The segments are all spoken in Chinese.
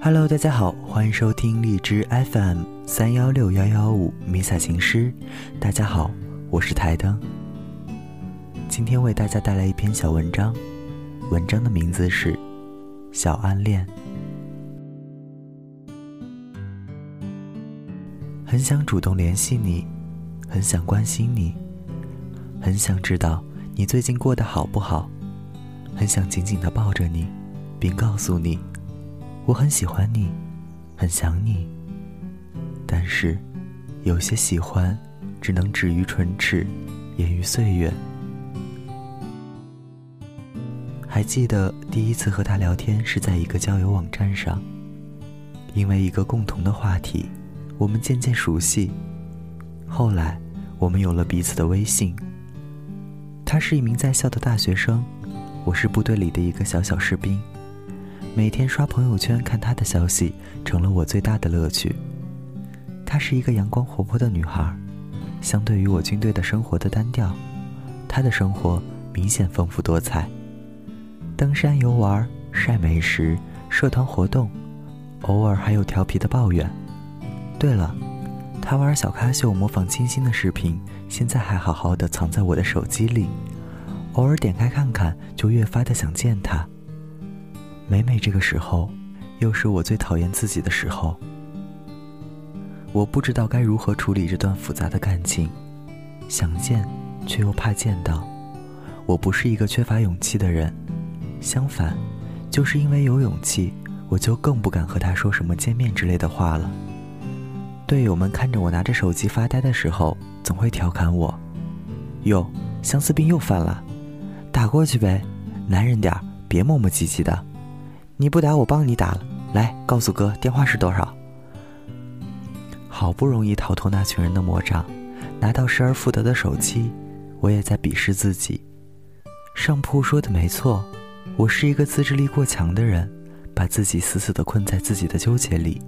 Hello，大家好，欢迎收听荔枝 FM 三幺六幺幺五迷彩情诗。大家好，我是台灯。今天为大家带来一篇小文章，文章的名字是《小暗恋》。很想主动联系你，很想关心你，很想知道你最近过得好不好，很想紧紧的抱着你，并告诉你，我很喜欢你，很想你。但是，有些喜欢，只能止于唇齿，掩于岁月。还记得第一次和他聊天是在一个交友网站上，因为一个共同的话题，我们渐渐熟悉。后来，我们有了彼此的微信。他是一名在校的大学生，我是部队里的一个小小士兵。每天刷朋友圈看她的消息，成了我最大的乐趣。她是一个阳光活泼的女孩，相对于我军队的生活的单调，她的生活明显丰富多彩。登山游玩、晒美食、社团活动，偶尔还有调皮的抱怨。对了，她玩小咖秀模仿清新的视频，现在还好好的藏在我的手机里，偶尔点开看看，就越发的想见他。每每这个时候，又是我最讨厌自己的时候。我不知道该如何处理这段复杂的感情，想见，却又怕见到。我不是一个缺乏勇气的人。相反，就是因为有勇气，我就更不敢和他说什么见面之类的话了。队友们看着我拿着手机发呆的时候，总会调侃我：“哟，相思病又犯了，打过去呗，男人点儿，别磨磨唧唧的。你不打，我帮你打了。来，告诉哥电话是多少。”好不容易逃脱那群人的魔掌，拿到失而复得的手机，我也在鄙视自己。上铺说的没错。我是一个自制力过强的人，把自己死死地困在自己的纠结里。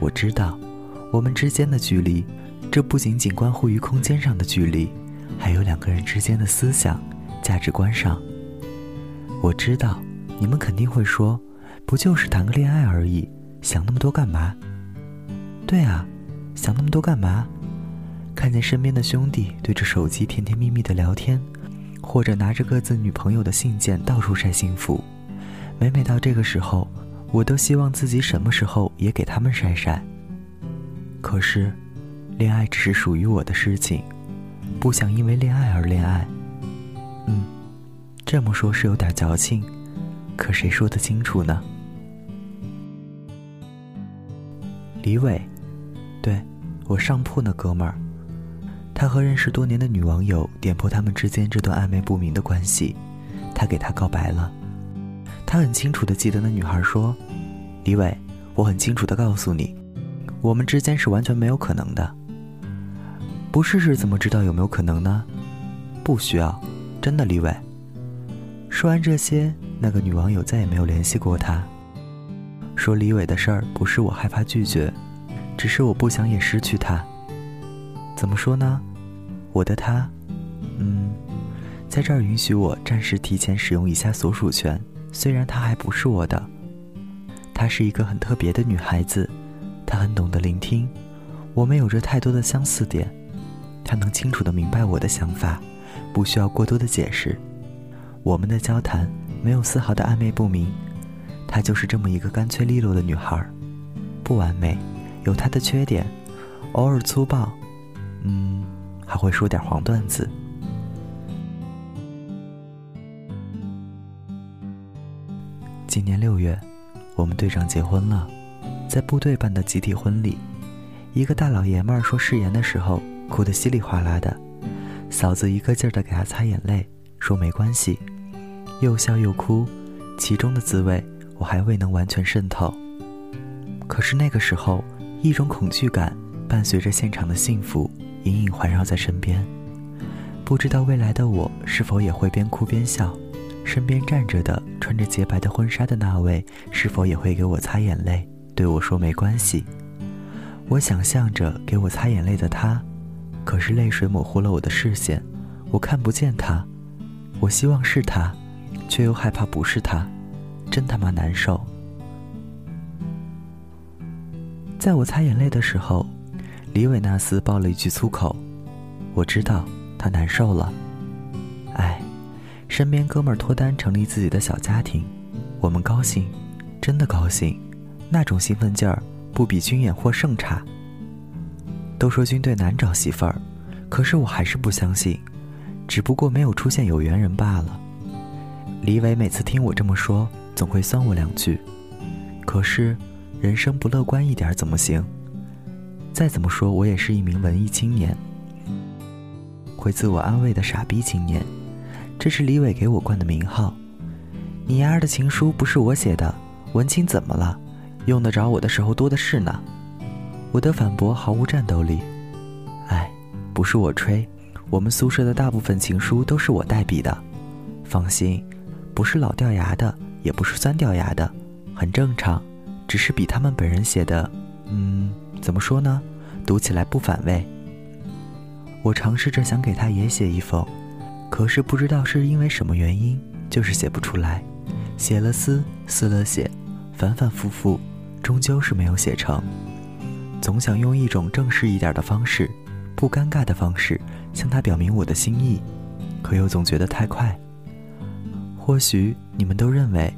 我知道，我们之间的距离，这不仅仅关乎于空间上的距离，还有两个人之间的思想、价值观上。我知道，你们肯定会说，不就是谈个恋爱而已，想那么多干嘛？对啊，想那么多干嘛？看见身边的兄弟对着手机甜甜蜜蜜的聊天。或者拿着各自女朋友的信件到处晒幸福，每每到这个时候，我都希望自己什么时候也给他们晒晒。可是，恋爱只是属于我的事情，不想因为恋爱而恋爱。嗯，这么说是有点矫情，可谁说得清楚呢？李伟，对，我上铺那哥们儿。他和认识多年的女网友点破他们之间这段暧昧不明的关系，他给她告白了。他很清楚的记得那女孩说：“李伟，我很清楚的告诉你，我们之间是完全没有可能的。不试试怎么知道有没有可能呢？不需要，真的，李伟。”说完这些，那个女网友再也没有联系过他。说李伟的事儿不是我害怕拒绝，只是我不想也失去他。怎么说呢？我的他，嗯，在这儿允许我暂时提前使用一下所属权。虽然她还不是我的，她是一个很特别的女孩子，她很懂得聆听，我们有着太多的相似点，她能清楚的明白我的想法，不需要过多的解释。我们的交谈没有丝毫的暧昧不明，她就是这么一个干脆利落的女孩，不完美，有她的缺点，偶尔粗暴。嗯，还会说点黄段子。今年六月，我们队长结婚了，在部队办的集体婚礼。一个大老爷们儿说誓言的时候，哭得稀里哗啦的，嫂子一个劲儿的给他擦眼泪，说没关系，又笑又哭，其中的滋味我还未能完全渗透。可是那个时候，一种恐惧感伴随着现场的幸福。隐隐环绕在身边，不知道未来的我是否也会边哭边笑，身边站着的穿着洁白的婚纱的那位是否也会给我擦眼泪，对我说没关系。我想象着给我擦眼泪的他，可是泪水模糊了我的视线，我看不见他。我希望是他，却又害怕不是他，真他妈难受。在我擦眼泪的时候，李伟纳斯爆了一句粗口。我知道他难受了。哎，身边哥们儿脱单成立自己的小家庭，我们高兴，真的高兴，那种兴奋劲儿不比军演获胜差。都说军队难找媳妇儿，可是我还是不相信，只不过没有出现有缘人罢了。李伟每次听我这么说，总会酸我两句。可是，人生不乐观一点怎么行？再怎么说，我也是一名文艺青年。会自我安慰的傻逼青年，这是李伟给我冠的名号。你丫的情书不是我写的，文青怎么了？用得着我的时候多的是呢。我的反驳毫无战斗力。哎，不是我吹，我们宿舍的大部分情书都是我代笔的。放心，不是老掉牙的，也不是酸掉牙的，很正常，只是比他们本人写的，嗯，怎么说呢？读起来不反胃。我尝试着想给他也写一封，可是不知道是因为什么原因，就是写不出来。写了撕，撕了写，反反复复，终究是没有写成。总想用一种正式一点的方式，不尴尬的方式向他表明我的心意，可又总觉得太快。或许你们都认为，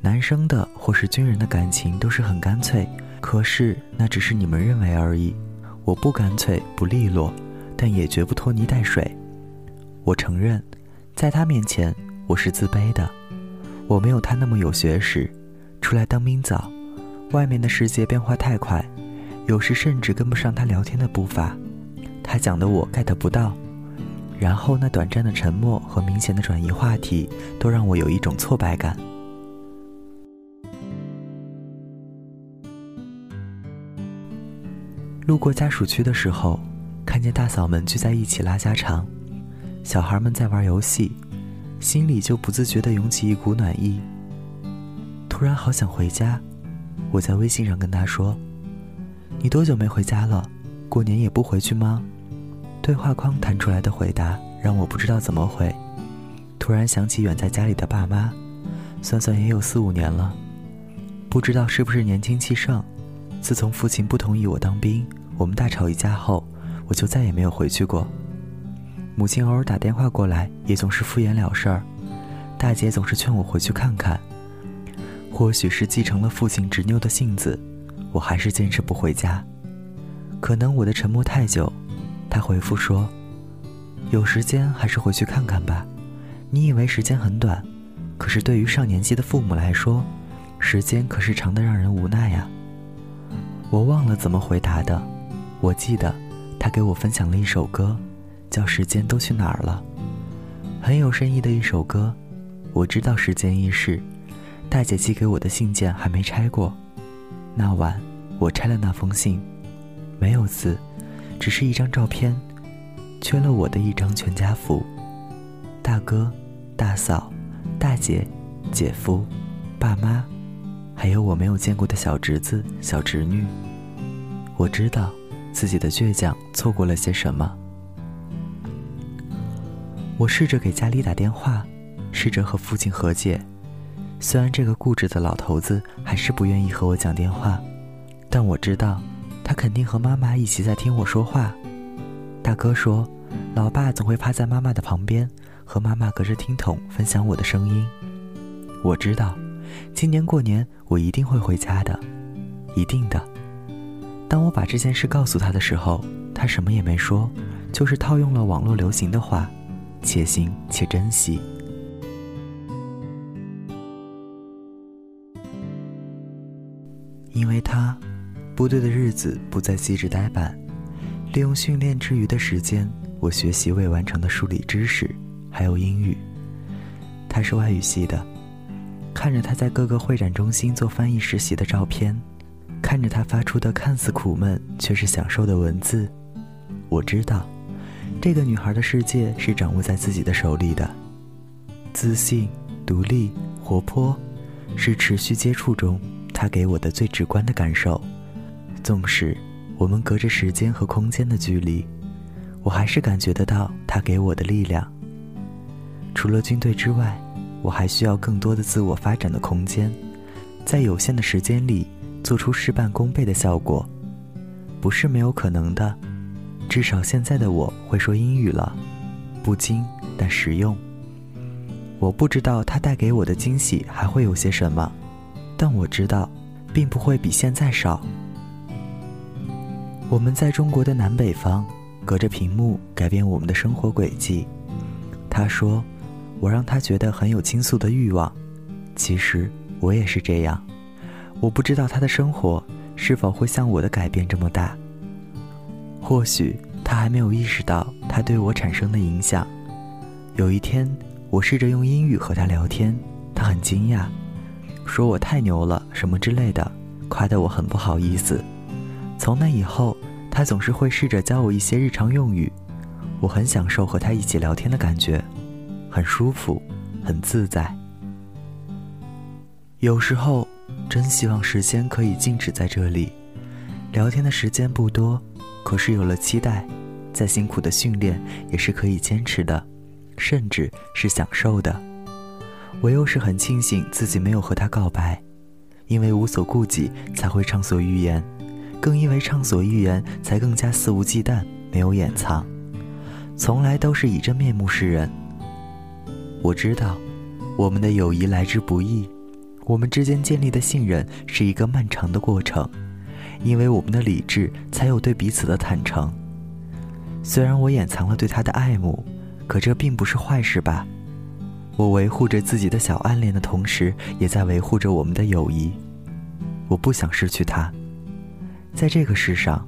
男生的或是军人的感情都是很干脆，可是那只是你们认为而已。我不干脆不利落，但也绝不拖泥带水。我承认，在他面前我是自卑的，我没有他那么有学识，出来当兵早，外面的世界变化太快。有时甚至跟不上他聊天的步伐，他讲的我 get 不到，然后那短暂的沉默和明显的转移话题，都让我有一种挫败感。路过家属区的时候，看见大嫂们聚在一起拉家常，小孩们在玩游戏，心里就不自觉地涌起一股暖意。突然好想回家，我在微信上跟他说。你多久没回家了？过年也不回去吗？对话框弹出来的回答让我不知道怎么回。突然想起远在家里的爸妈，算算也有四五年了。不知道是不是年轻气盛，自从父亲不同意我当兵，我们大吵一架后，我就再也没有回去过。母亲偶尔打电话过来，也总是敷衍了事儿。大姐总是劝我回去看看。或许是继承了父亲执拗的性子。我还是坚持不回家，可能我的沉默太久。他回复说：“有时间还是回去看看吧。你以为时间很短，可是对于上年纪的父母来说，时间可是长得让人无奈呀。”我忘了怎么回答的，我记得他给我分享了一首歌，叫《时间都去哪儿了》，很有深意的一首歌。我知道时间易逝，大姐寄给我的信件还没拆过。那晚，我拆了那封信，没有字，只是一张照片，缺了我的一张全家福。大哥、大嫂、大姐、姐夫、爸妈，还有我没有见过的小侄子、小侄女。我知道自己的倔强错过了些什么。我试着给家里打电话，试着和父亲和解。虽然这个固执的老头子还是不愿意和我讲电话，但我知道，他肯定和妈妈一起在听我说话。大哥说，老爸总会趴在妈妈的旁边，和妈妈隔着听筒分享我的声音。我知道，今年过年我一定会回家的，一定的。当我把这件事告诉他的时候，他什么也没说，就是套用了网络流行的话：“且行且珍惜。”因为他，部队的日子不再细致呆板，利用训练之余的时间，我学习未完成的数理知识，还有英语。他是外语系的，看着他在各个会展中心做翻译实习的照片，看着他发出的看似苦闷却是享受的文字，我知道，这个女孩的世界是掌握在自己的手里的，自信、独立、活泼，是持续接触中。他给我的最直观的感受，纵使我们隔着时间和空间的距离，我还是感觉得到他给我的力量。除了军队之外，我还需要更多的自我发展的空间，在有限的时间里做出事半功倍的效果，不是没有可能的，至少现在的我会说英语了，不精但实用。我不知道他带给我的惊喜还会有些什么，但我知道，并不会比现在少。我们在中国的南北方，隔着屏幕改变我们的生活轨迹。他说：“我让他觉得很有倾诉的欲望。”其实我也是这样。我不知道他的生活是否会像我的改变这么大。或许他还没有意识到他对我产生的影响。有一天。我试着用英语和他聊天，他很惊讶，说我太牛了什么之类的，夸得我很不好意思。从那以后，他总是会试着教我一些日常用语，我很享受和他一起聊天的感觉，很舒服，很自在。有时候，真希望时间可以静止在这里，聊天的时间不多，可是有了期待，再辛苦的训练也是可以坚持的。甚至是享受的，我又是很庆幸自己没有和他告白，因为无所顾忌才会畅所欲言，更因为畅所欲言才更加肆无忌惮，没有掩藏，从来都是以真面目示人。我知道，我们的友谊来之不易，我们之间建立的信任是一个漫长的过程，因为我们的理智才有对彼此的坦诚。虽然我掩藏了对他的爱慕。可这并不是坏事吧？我维护着自己的小暗恋的同时，也在维护着我们的友谊。我不想失去他。在这个世上，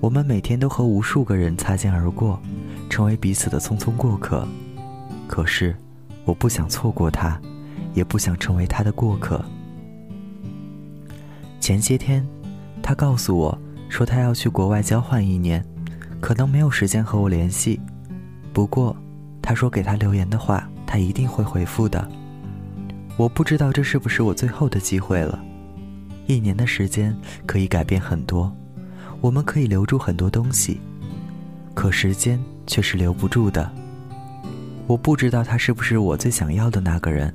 我们每天都和无数个人擦肩而过，成为彼此的匆匆过客。可是，我不想错过他，也不想成为他的过客。前些天，他告诉我说他要去国外交换一年，可能没有时间和我联系。不过。他说：“给他留言的话，他一定会回复的。”我不知道这是不是我最后的机会了。一年的时间可以改变很多，我们可以留住很多东西，可时间却是留不住的。我不知道他是不是我最想要的那个人，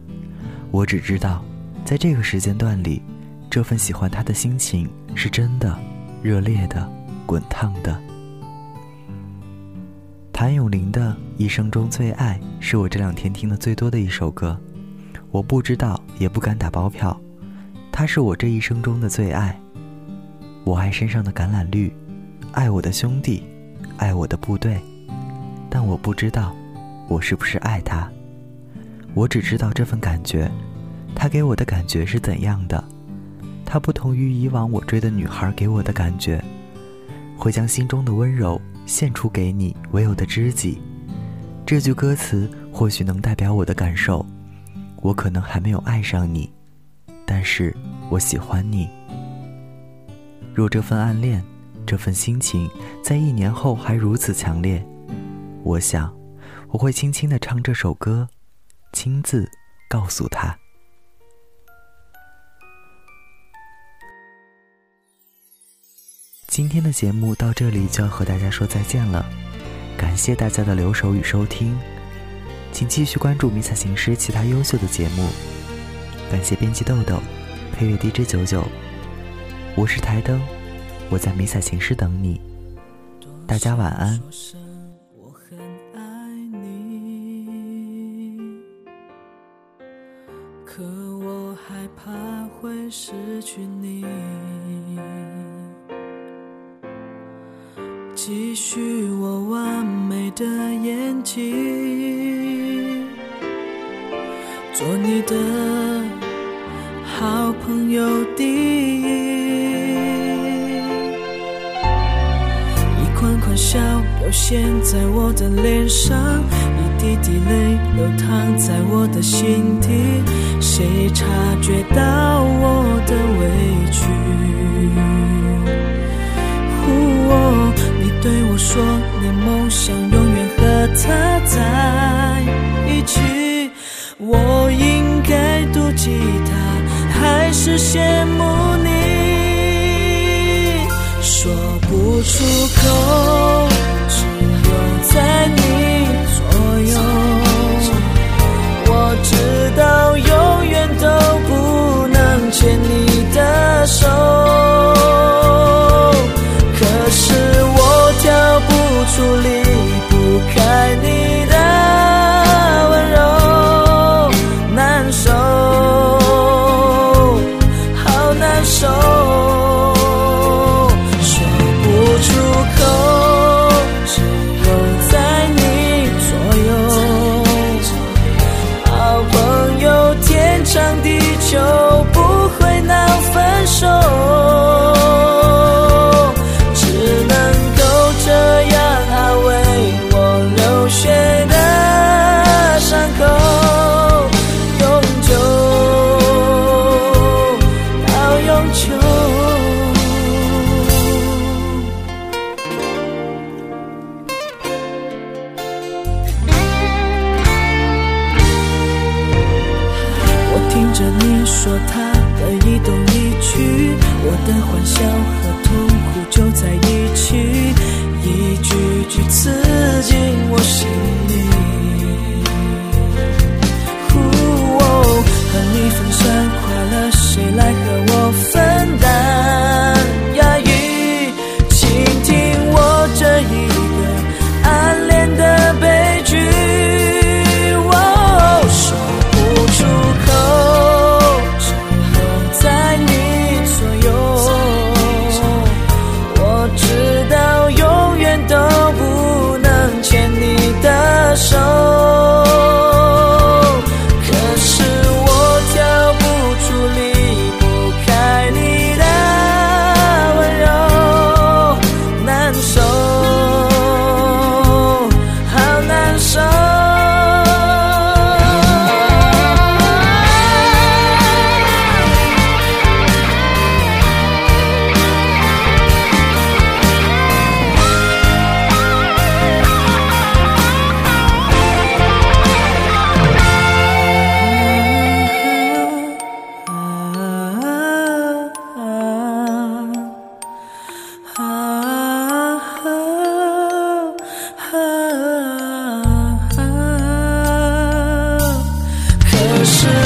我只知道，在这个时间段里，这份喜欢他的心情是真的、热烈的、滚烫的。谭咏麟的《一生中最爱》是我这两天听的最多的一首歌，我不知道，也不敢打包票，他是我这一生中的最爱。我爱身上的橄榄绿，爱我的兄弟，爱我的部队，但我不知道，我是不是爱他。我只知道这份感觉，他给我的感觉是怎样的。他不同于以往我追的女孩给我的感觉，会将心中的温柔。献出给你唯有的知己，这句歌词或许能代表我的感受。我可能还没有爱上你，但是我喜欢你。若这份暗恋，这份心情，在一年后还如此强烈，我想，我会轻轻的唱这首歌，亲自告诉他。今天的节目到这里就要和大家说再见了，感谢大家的留守与收听，请继续关注迷彩行诗其他优秀的节目。感谢编辑豆豆，配乐 DJ 九九，我是台灯，我在迷彩行诗等你，大家晚安。可我害怕会失去你。继续我完美的演技，做你的朋友第一。一款款笑表现在我的脸上，一滴滴泪流淌在我的心底，谁察觉到我的委屈？你对我说，你梦想永远和他在一起。我应该妒忌，只羡慕你？说不出口，只有在你左右。我知道永远都不能牵你的手。谁来和我是